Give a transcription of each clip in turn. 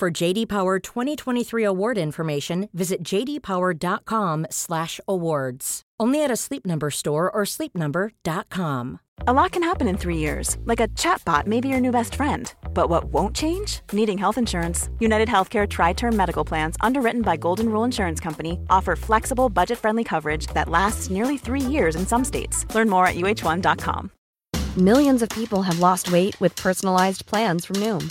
For JD Power 2023 award information, visit jdpower.com/awards. Only at a Sleep Number store or sleepnumber.com. A lot can happen in three years, like a chatbot may be your new best friend. But what won't change? Needing health insurance. United Healthcare Tri Term Medical Plans, underwritten by Golden Rule Insurance Company, offer flexible, budget friendly coverage that lasts nearly three years in some states. Learn more at uh1.com. Millions of people have lost weight with personalized plans from Noom,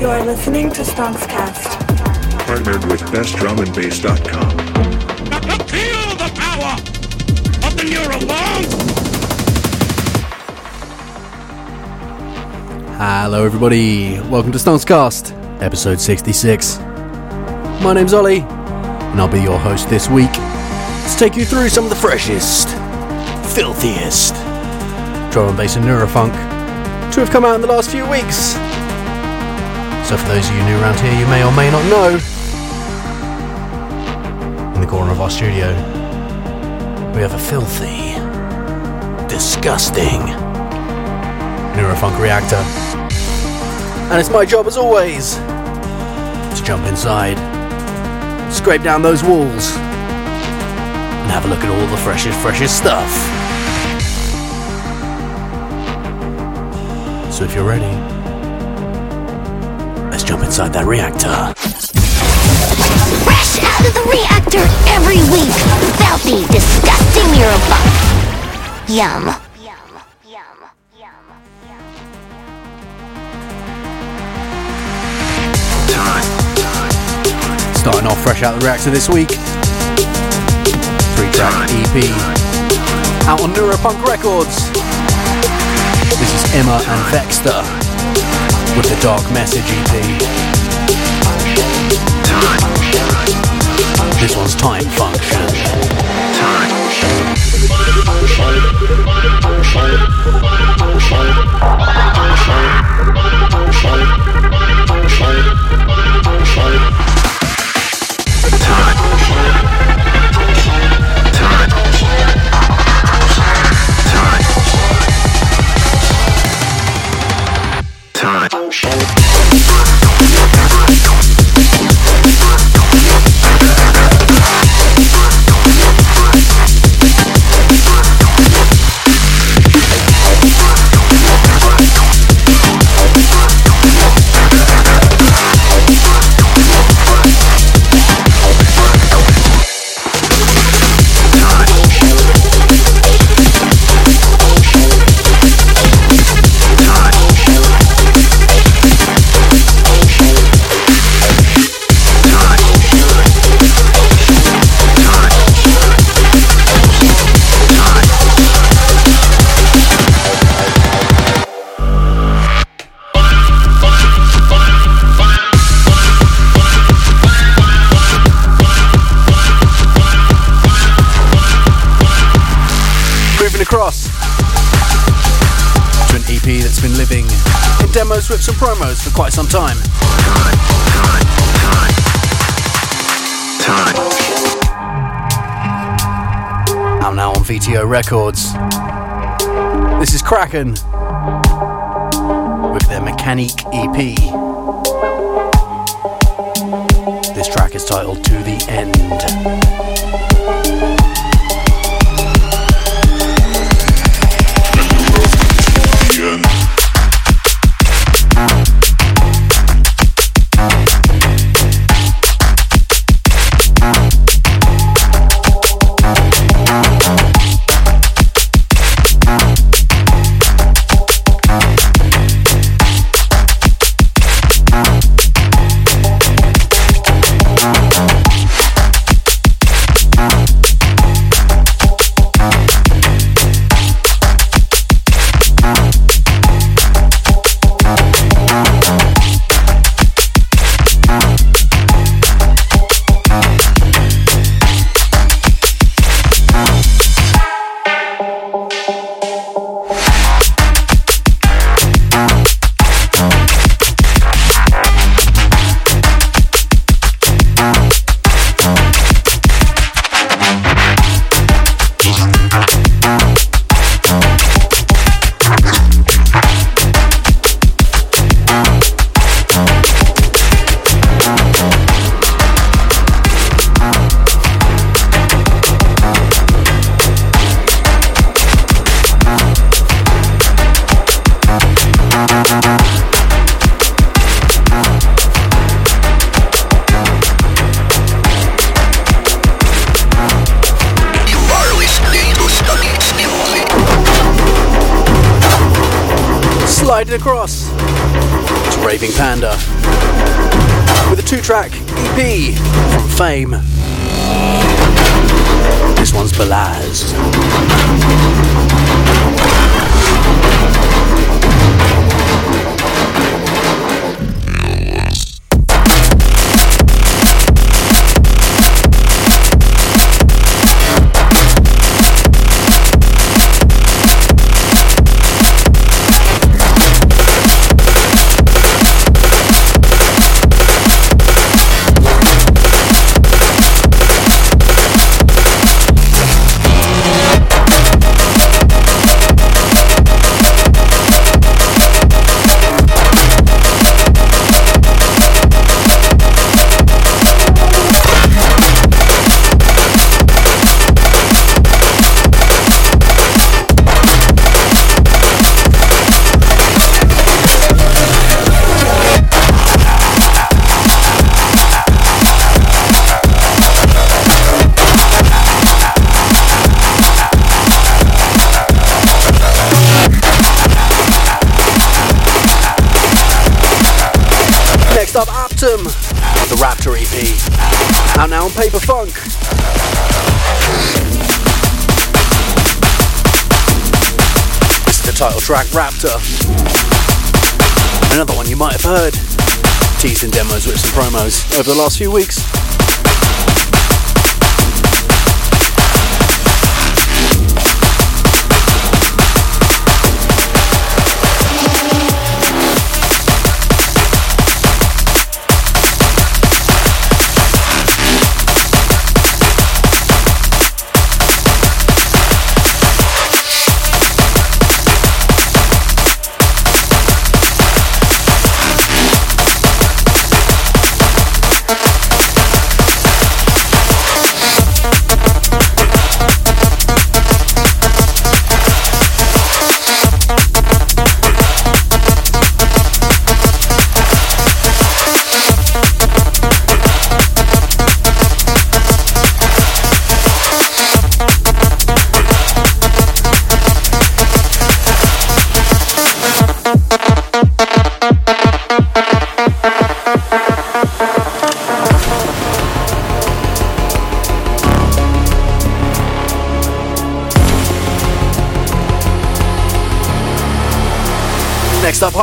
You're listening to Stonxcast. Partnered with BestDrumAndBass.com. Now feel the power of the Neurobone! Hello, everybody. Welcome to Cast, episode 66. My name's Ollie, and I'll be your host this week to take you through some of the freshest, filthiest drum and bass and neurofunk to have come out in the last few weeks. So, for those of you new around here, you may or may not know, in the corner of our studio, we have a filthy, disgusting neurofunk reactor. And it's my job, as always, to jump inside, scrape down those walls, and have a look at all the freshest, freshest stuff. So if you're ready, let's jump inside that reactor. Fresh out of the reactor every week. Filthy, disgusting Eurobunk. Yum. Yum, yum, yum, yum. Time. Starting off fresh out of the reactor this week. Three track EP. Out on Neuropunk Records. This is Immer and Vecster with the Dark Message EP. This one's Time Function. Moving demos, WIPs, and promos for quite some time. I'm now on VTO Records. This is KraK'N with their Mechanique EP. This track is titled Fame. This one's Belaz. With some promos over the last few weeks.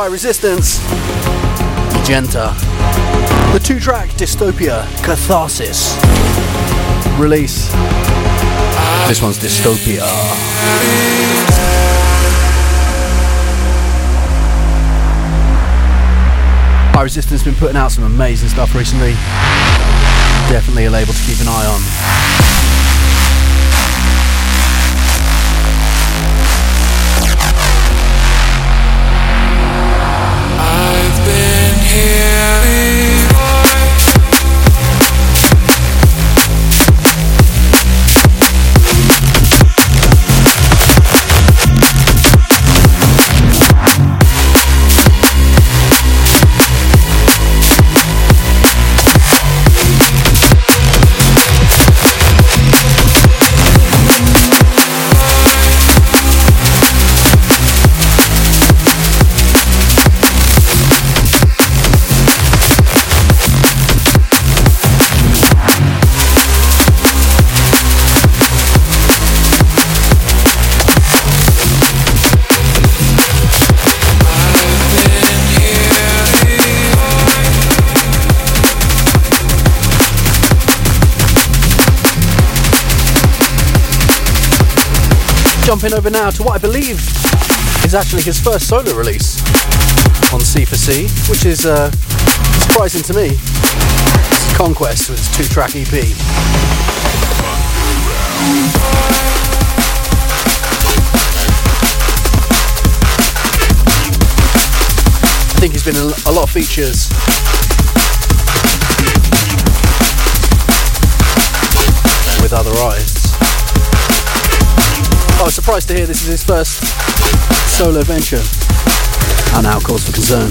High Resistance, Magenta. The two track Dystopia Catharsis release. This one's Dystopia. High Resistance been putting out some amazing stuff recently. Definitely a label to keep an eye on. Jumping over now to what I believe is actually his first solo release on C4C, which is uh, surprising to me. It's Konquest with its two track EP. I think he's been in a lot of features. With other artists. Oh, I was surprised to hear this is his first solo venture. And now cause for concern.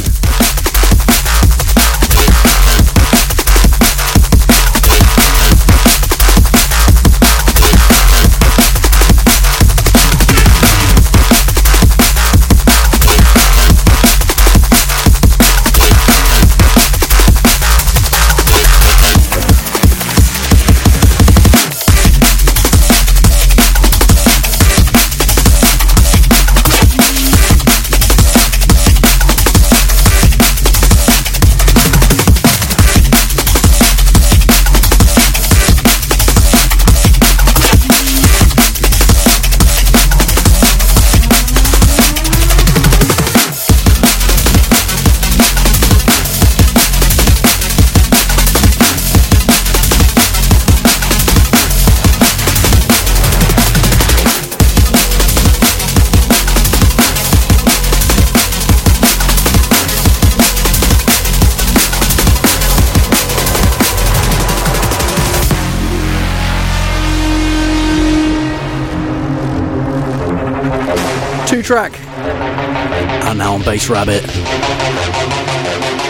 Track. And now on Bass Rabbit.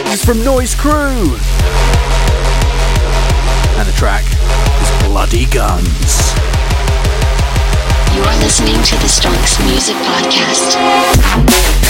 This is from Noise Crew. And the track is Bloody Guns. You are listening to the Stonx Music Podcast.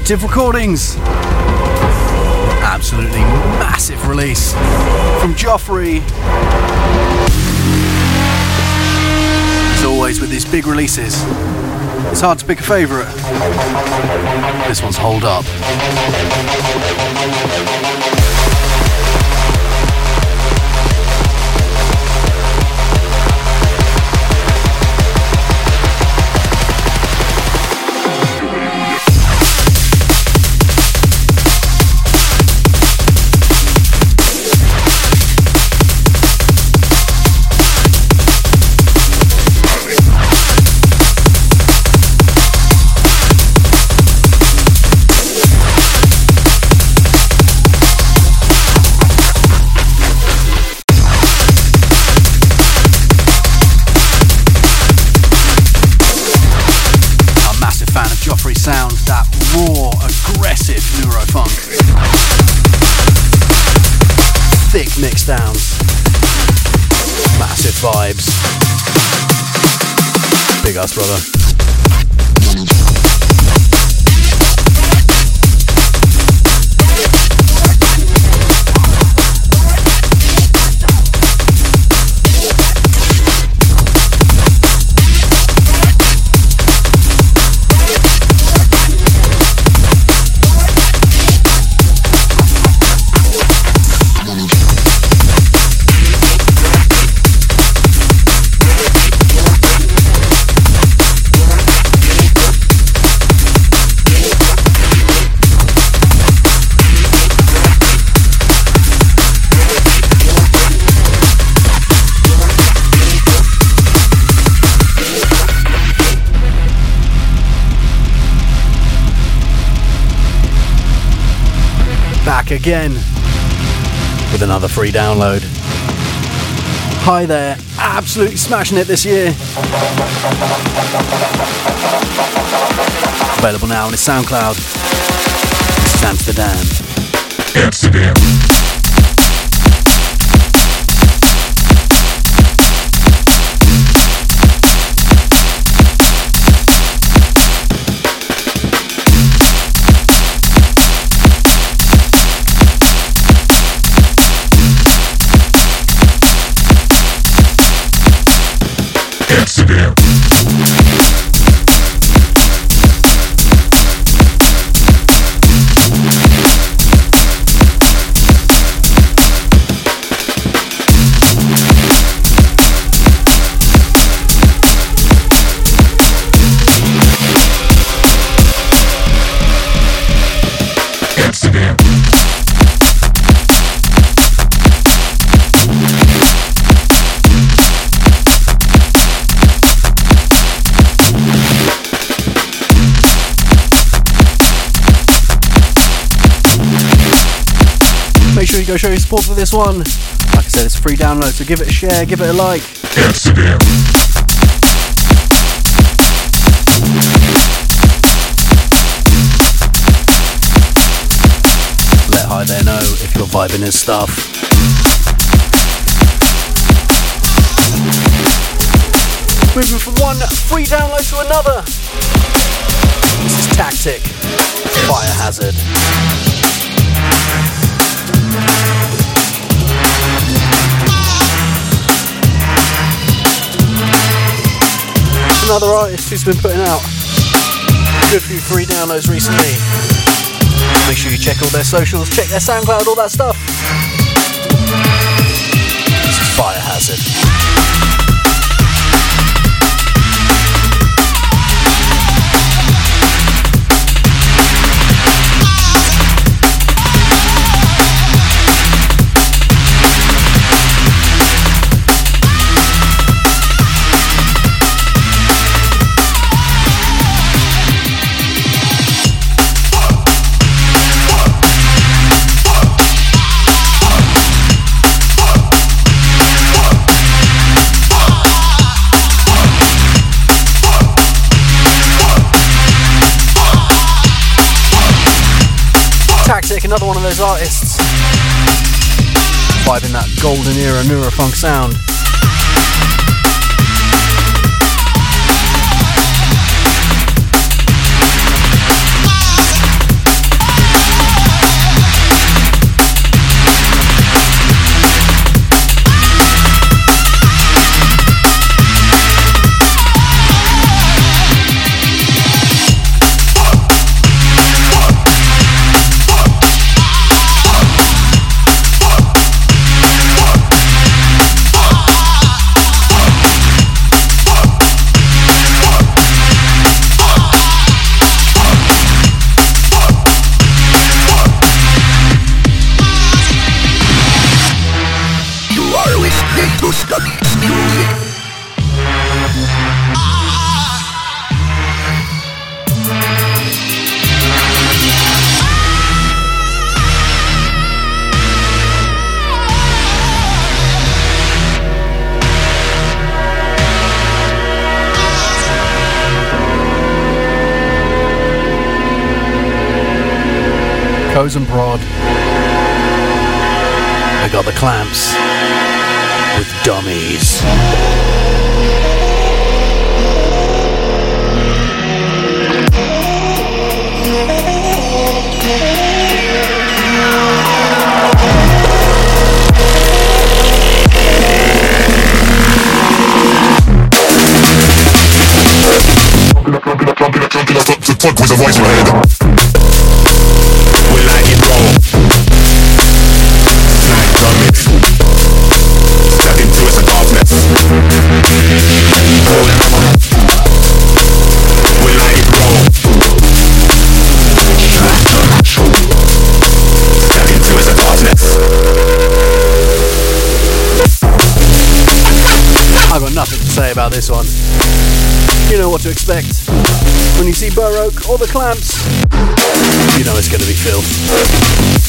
Addictive Recordings. Absolutely massive release from Joffrey. As always with these big releases, it's hard to pick a favourite. This one's Hold Up. Downs. Massive vibes. Big ass brother. Again with another free download. Hi there, absolutely smashing it this year. Available now on his SoundCloud. Amsterdam. Amsterdam. go show your support for this one. Like I said, it's a free download, so give it a share, give it a like. Amsterdam. Let Hi There know if you're vibing his stuff. moving from one free download to another. This is Tactic Fire Hazard. Another artist who's been putting out a good few free downloads recently. Make sure you check all their socials, check their SoundCloud, all that stuff. This is Fire Hazard. Tactic, another one of those artists. Vibing that golden era Neurofunk sound. And Prod. I got the clamps with dummies. Fuck with a voice in my head. About this one. You know what to expect. When you see Burroke or the clamps, you know it's going to be filth.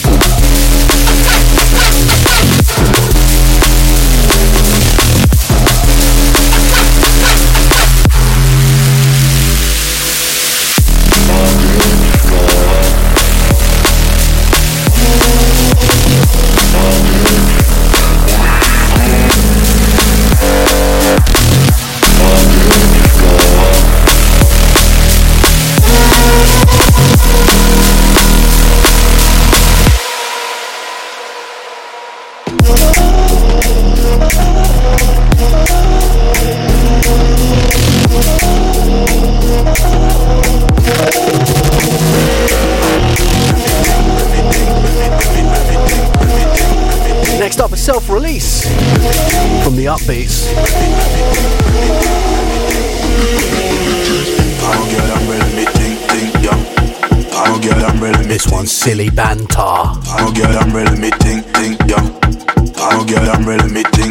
face. This one's silly banter. Power girl, I'm real me think think yeah. young. Power get I'm real me think.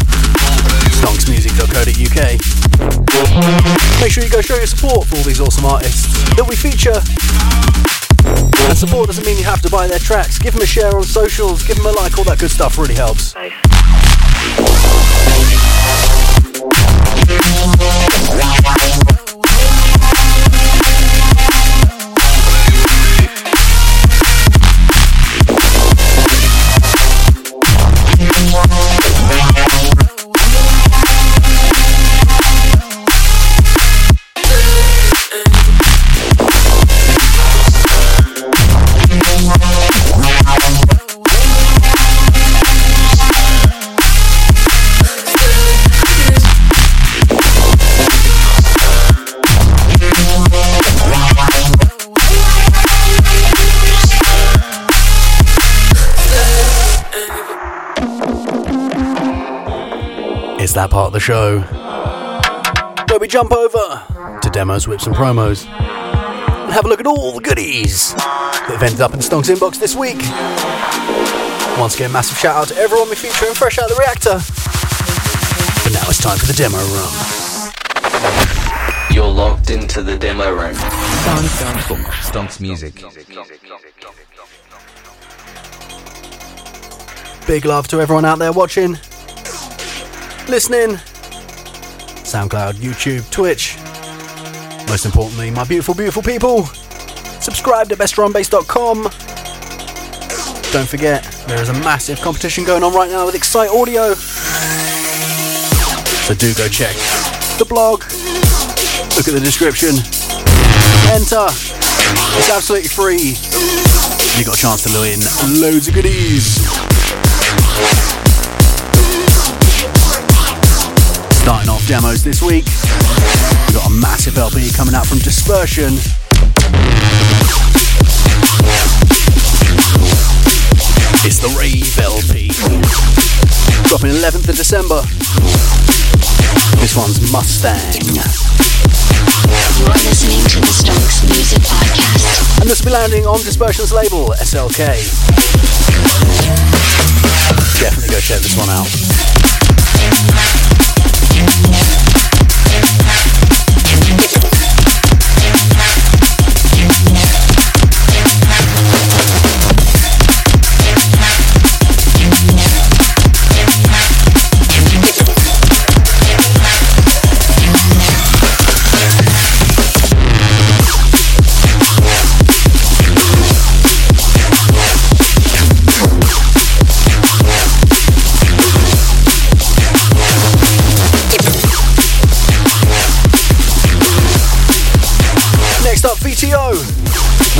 stonxmusic.co.uk. Make sure you go show your support for all these awesome artists that we feature. And support doesn't mean you have to buy their tracks. Give them a share on socials, give them a like, all that good stuff really helps. It's that part of the show where we jump over to demos, WIPs, and promos and have a look at all the goodies that have ended up in Stonx's inbox this week. Once again, massive shout out to everyone we feature in Fresh Out of the Reactor. But now it's time for the demo room. You're locked into the demo room. Stonx Music. Big love to everyone out there watching, listening, SoundCloud, YouTube, Twitch. Most importantly, my beautiful, beautiful people, subscribe to bestdrumbase.com. Don't forget, there is a massive competition going on right now with Excite Audio. So do go check the blog, look at the description, enter. It's absolutely free. You got a chance to win loads of goodies. Starting off demos this week, we've got a massive LP coming out from Despersion. It's the Rave LP. Dropping 11th of December. This one's Mustang. You're listening to the Stonx Music Podcast. And this will be landing on Despersion's label, SLK. Definitely go check this one out.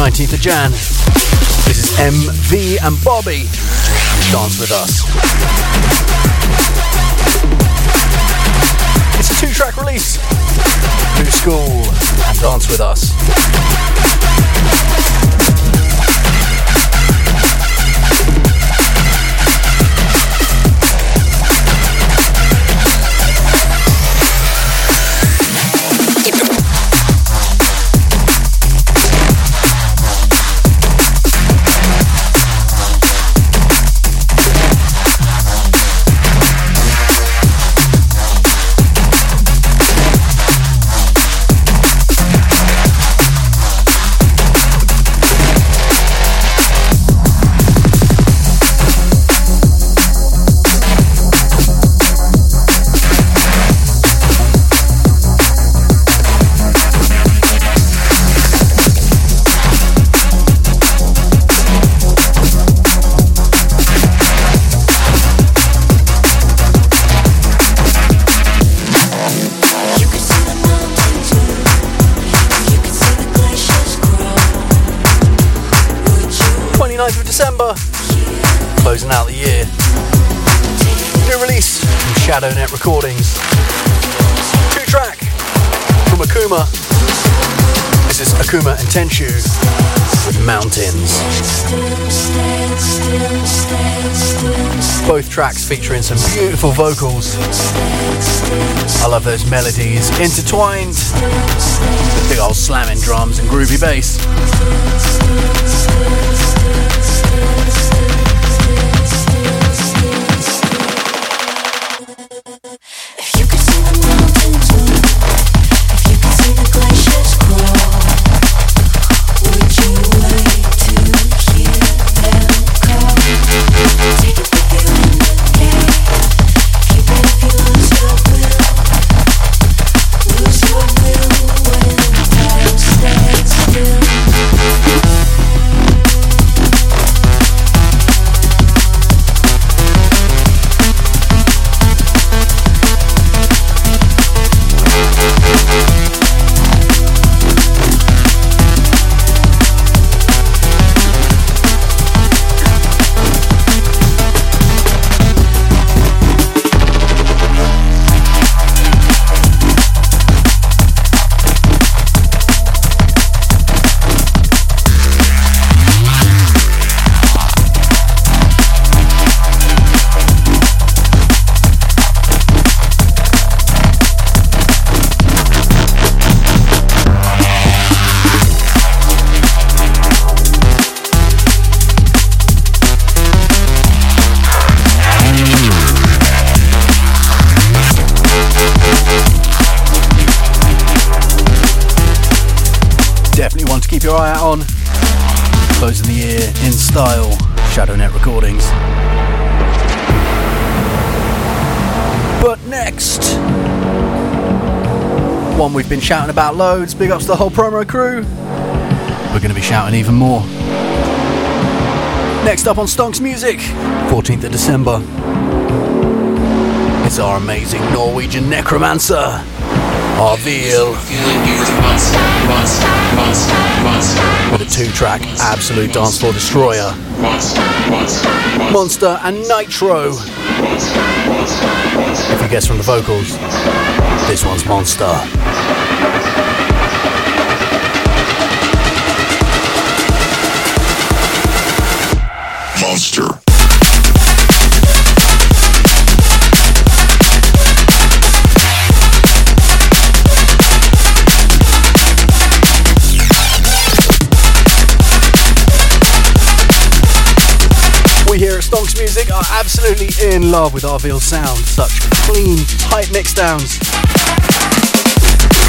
19th of Jan. This is MV and Bobby. Dance with us. It's a two track release. New School Dance with Us. Akuma and Tenchu Mountains. Both tracks featuring some beautiful vocals. I love those melodies intertwined with big old slamming drums and groovy bass. Shouting about loads. Big ups to the whole promo crew. We're going to be shouting even more. Next up on Stonx Music, 14th of December. It's our amazing Norwegian necromancer, Avile. With a two track absolute dance floor destroyer. Monster and Nitro. If you guess from the vocals, this one's Monster. Absolutely in love with Avile's sound. Such clean, tight mix downs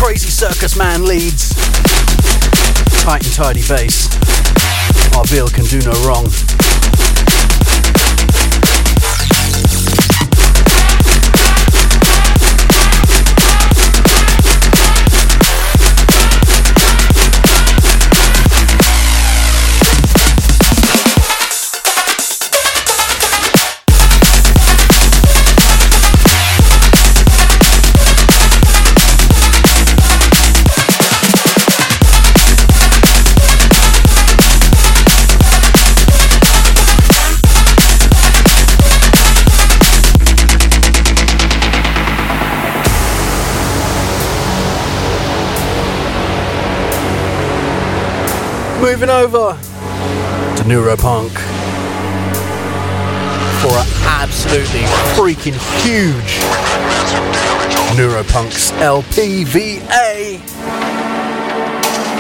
crazy circus man leads. Tight and tidy bass. Avile can do no wrong. Moving over to Neuropunk for an absolutely freaking huge Neuropunks LPVA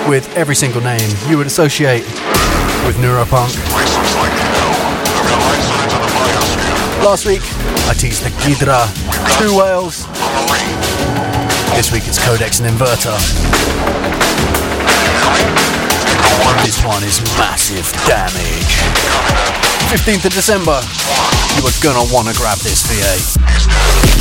with every single name you would associate with Neuropunk. Last week I teased the Ghidra, two whales. This week it's Codex and Inverter. This one is massive damage. 15th of December. You are gonna wanna grab this VA.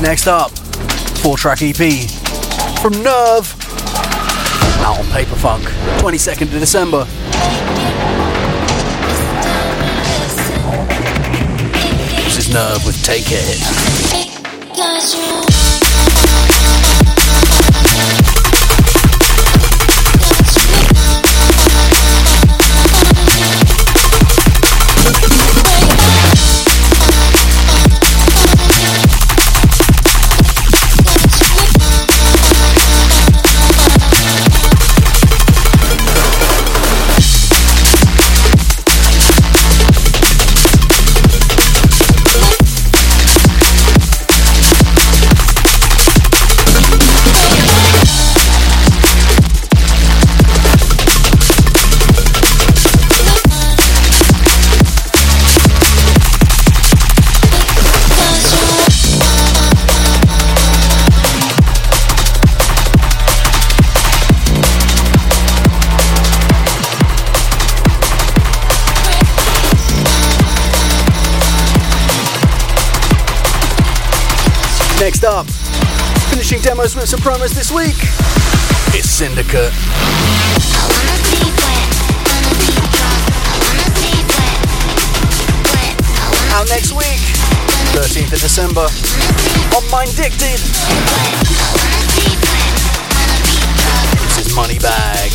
Next up, four track EP from NERVƎ, out on Paperfunk, 22nd of December. This is NERVƎ with Take It. Finishing demos with some promos this week, it's Syndicate. Out next week, 13th of December, on Mindicted. This is Money Bag.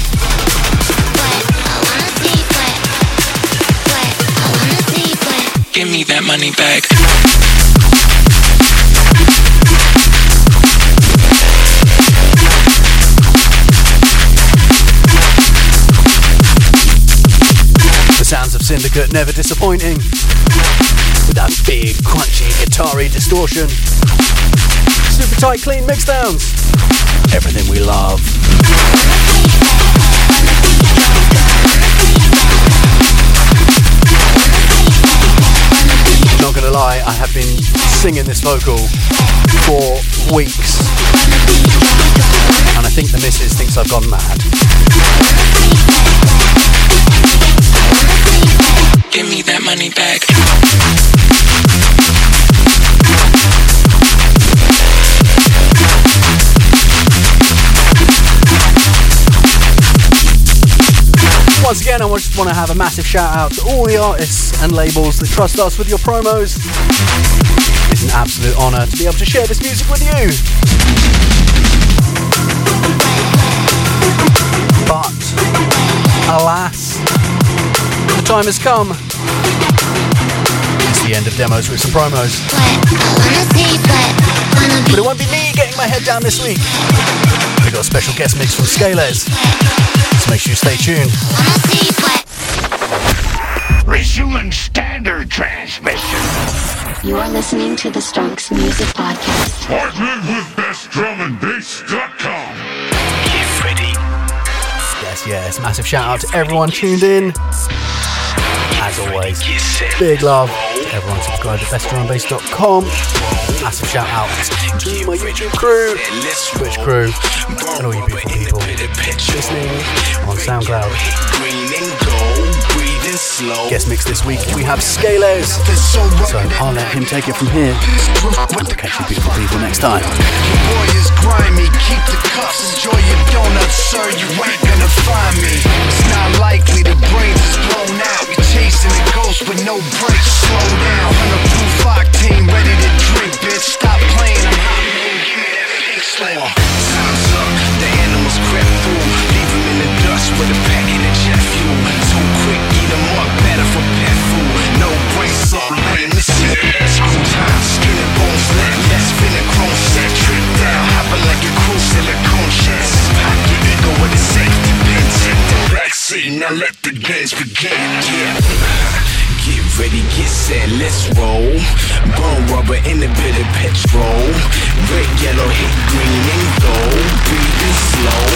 Give me that money back. Syndicate never disappointing. With that big, crunchy, guitar distortion. Super tight, clean mixdowns. Everything we love. Not gonna lie, I have been singing this vocal for weeks. And I think the missus thinks I've gone mad. Give me that money back. Once again, I just want to have a massive shout out to all the artists and labels that trust us with your promos. It's an absolute honour to be able to share this music with you. But, alas, the time has come. It's the end of demos with some promos. But it won't be me getting my head down this week. We got a special guest mix from Scalez. So make sure you stay tuned. Resuming standard transmission. You are listening to the Stonx Music Podcast. Partnered with BestDrumAndBass.com. Get ready. Yes, yes. Massive shout out to everyone tuned in. As always, big love to everyone. Subscribed to bestdrumbase.com. Massive shout out to my YouTube crew, Twitch crew, and all you beautiful people listening on SoundCloud. Guest mix this week, we have Scalez. So I'll let him take it from here. Catch you beautiful people next time. boy is grimy. Keep the cuffs, enjoy your donuts, sir. You ain't gonna find me. It's not likely the brains is blown out. Chasing ghost with no brakes. Slow down. On a octane, ready to drink, bitch. Stop playing. I'm hot. Give me that pink slip. Skin and bones. Let's set. Trip down. Hopping like a ego with a safety pin. The. Now let the games begin. Yeah. Get ready, get set, let's roll. Burn rubber petrol. Red, yellow, hit green and gold. Breathing slow.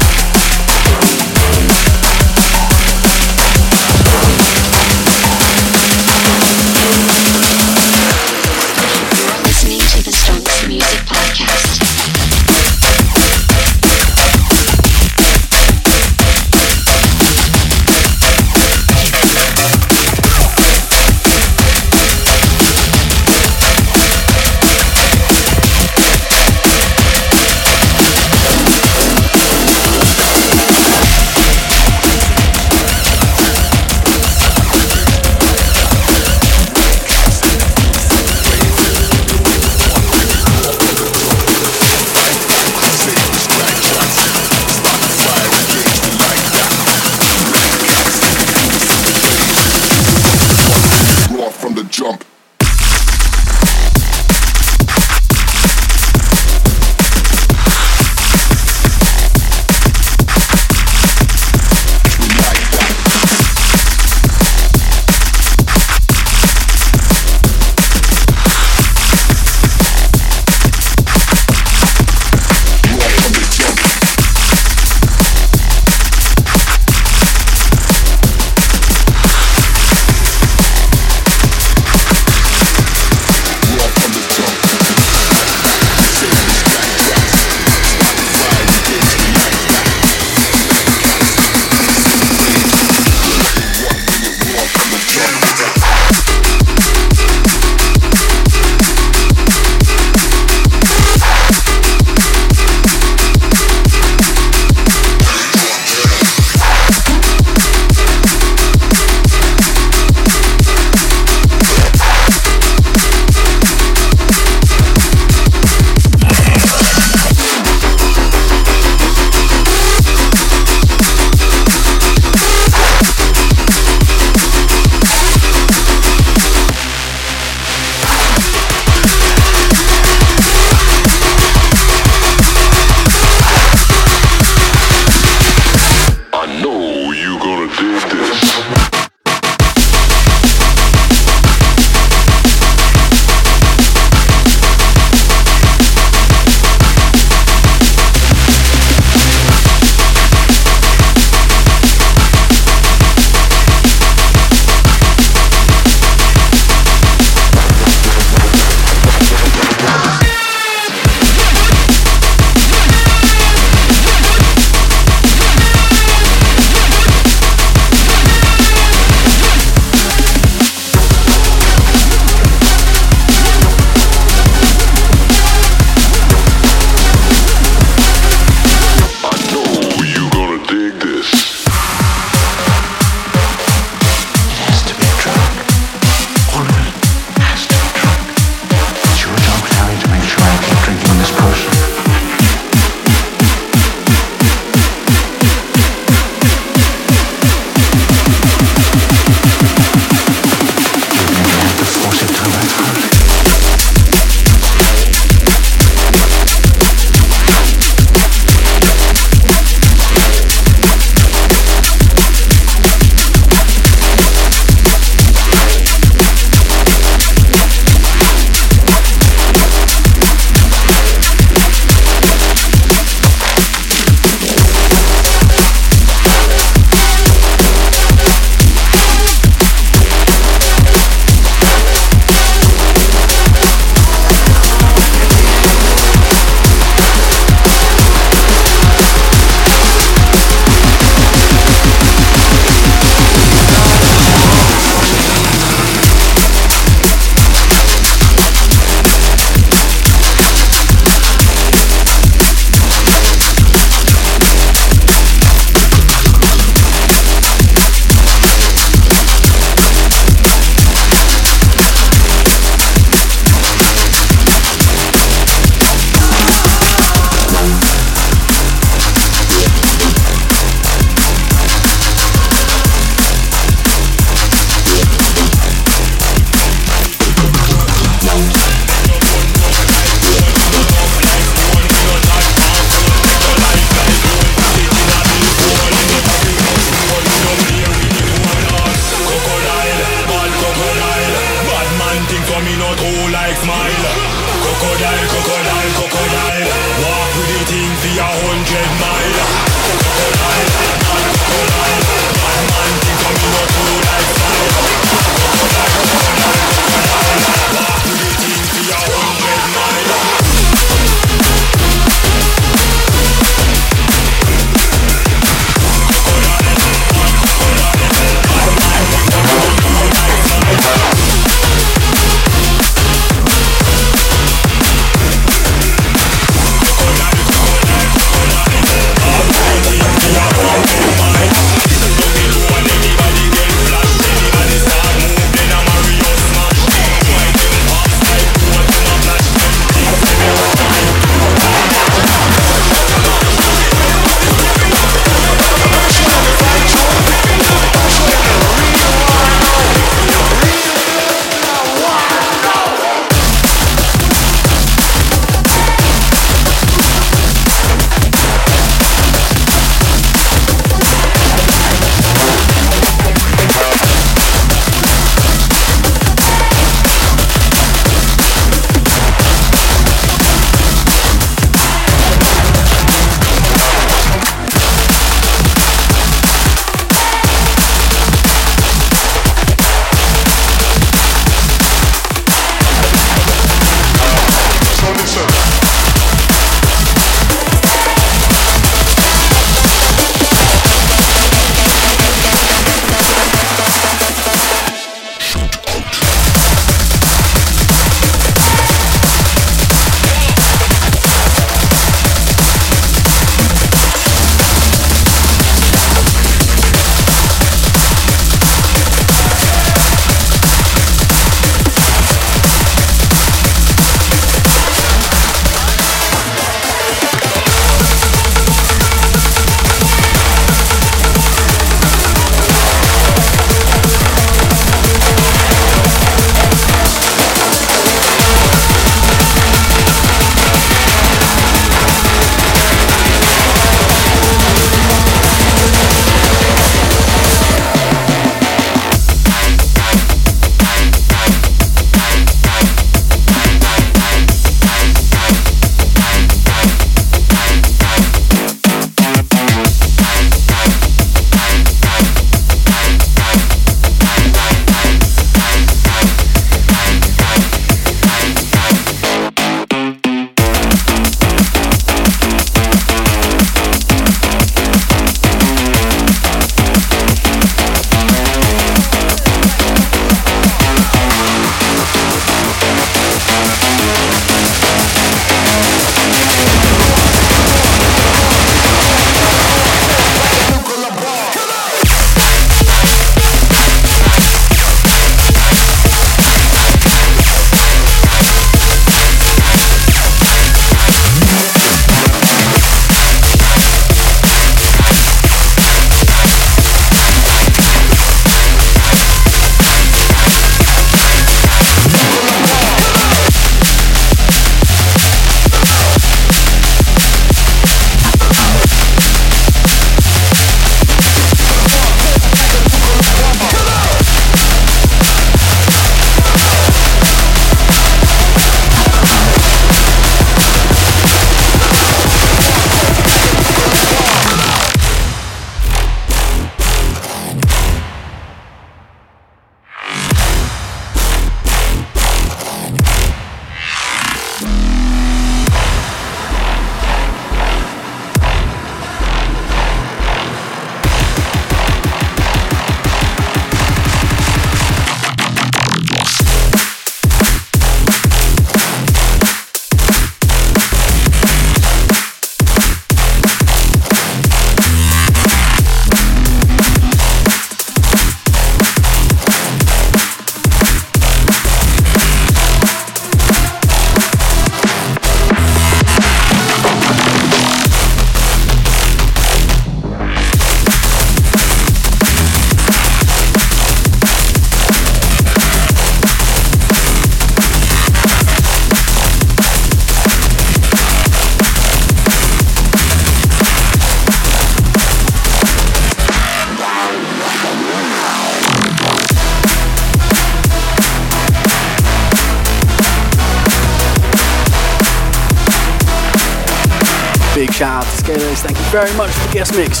Very much for the guest mix.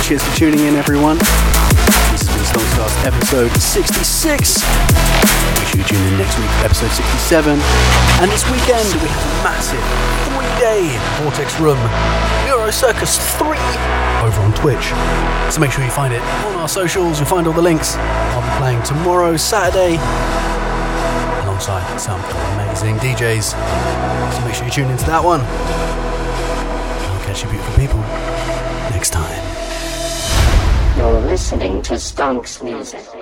Cheers for tuning in, everyone. This has been Stonxcast episode 66. Make sure you tune in next week, episode 67. And this weekend, we have a massive three-day Vortex Room Euro Circus 3 over on Twitch. So make sure you find it on our socials. You'll find all the links. I'll be playing tomorrow, Saturday, alongside some amazing DJs. So make sure you tune into that one. Catch you beautiful people next time. You're listening to Stonx Music.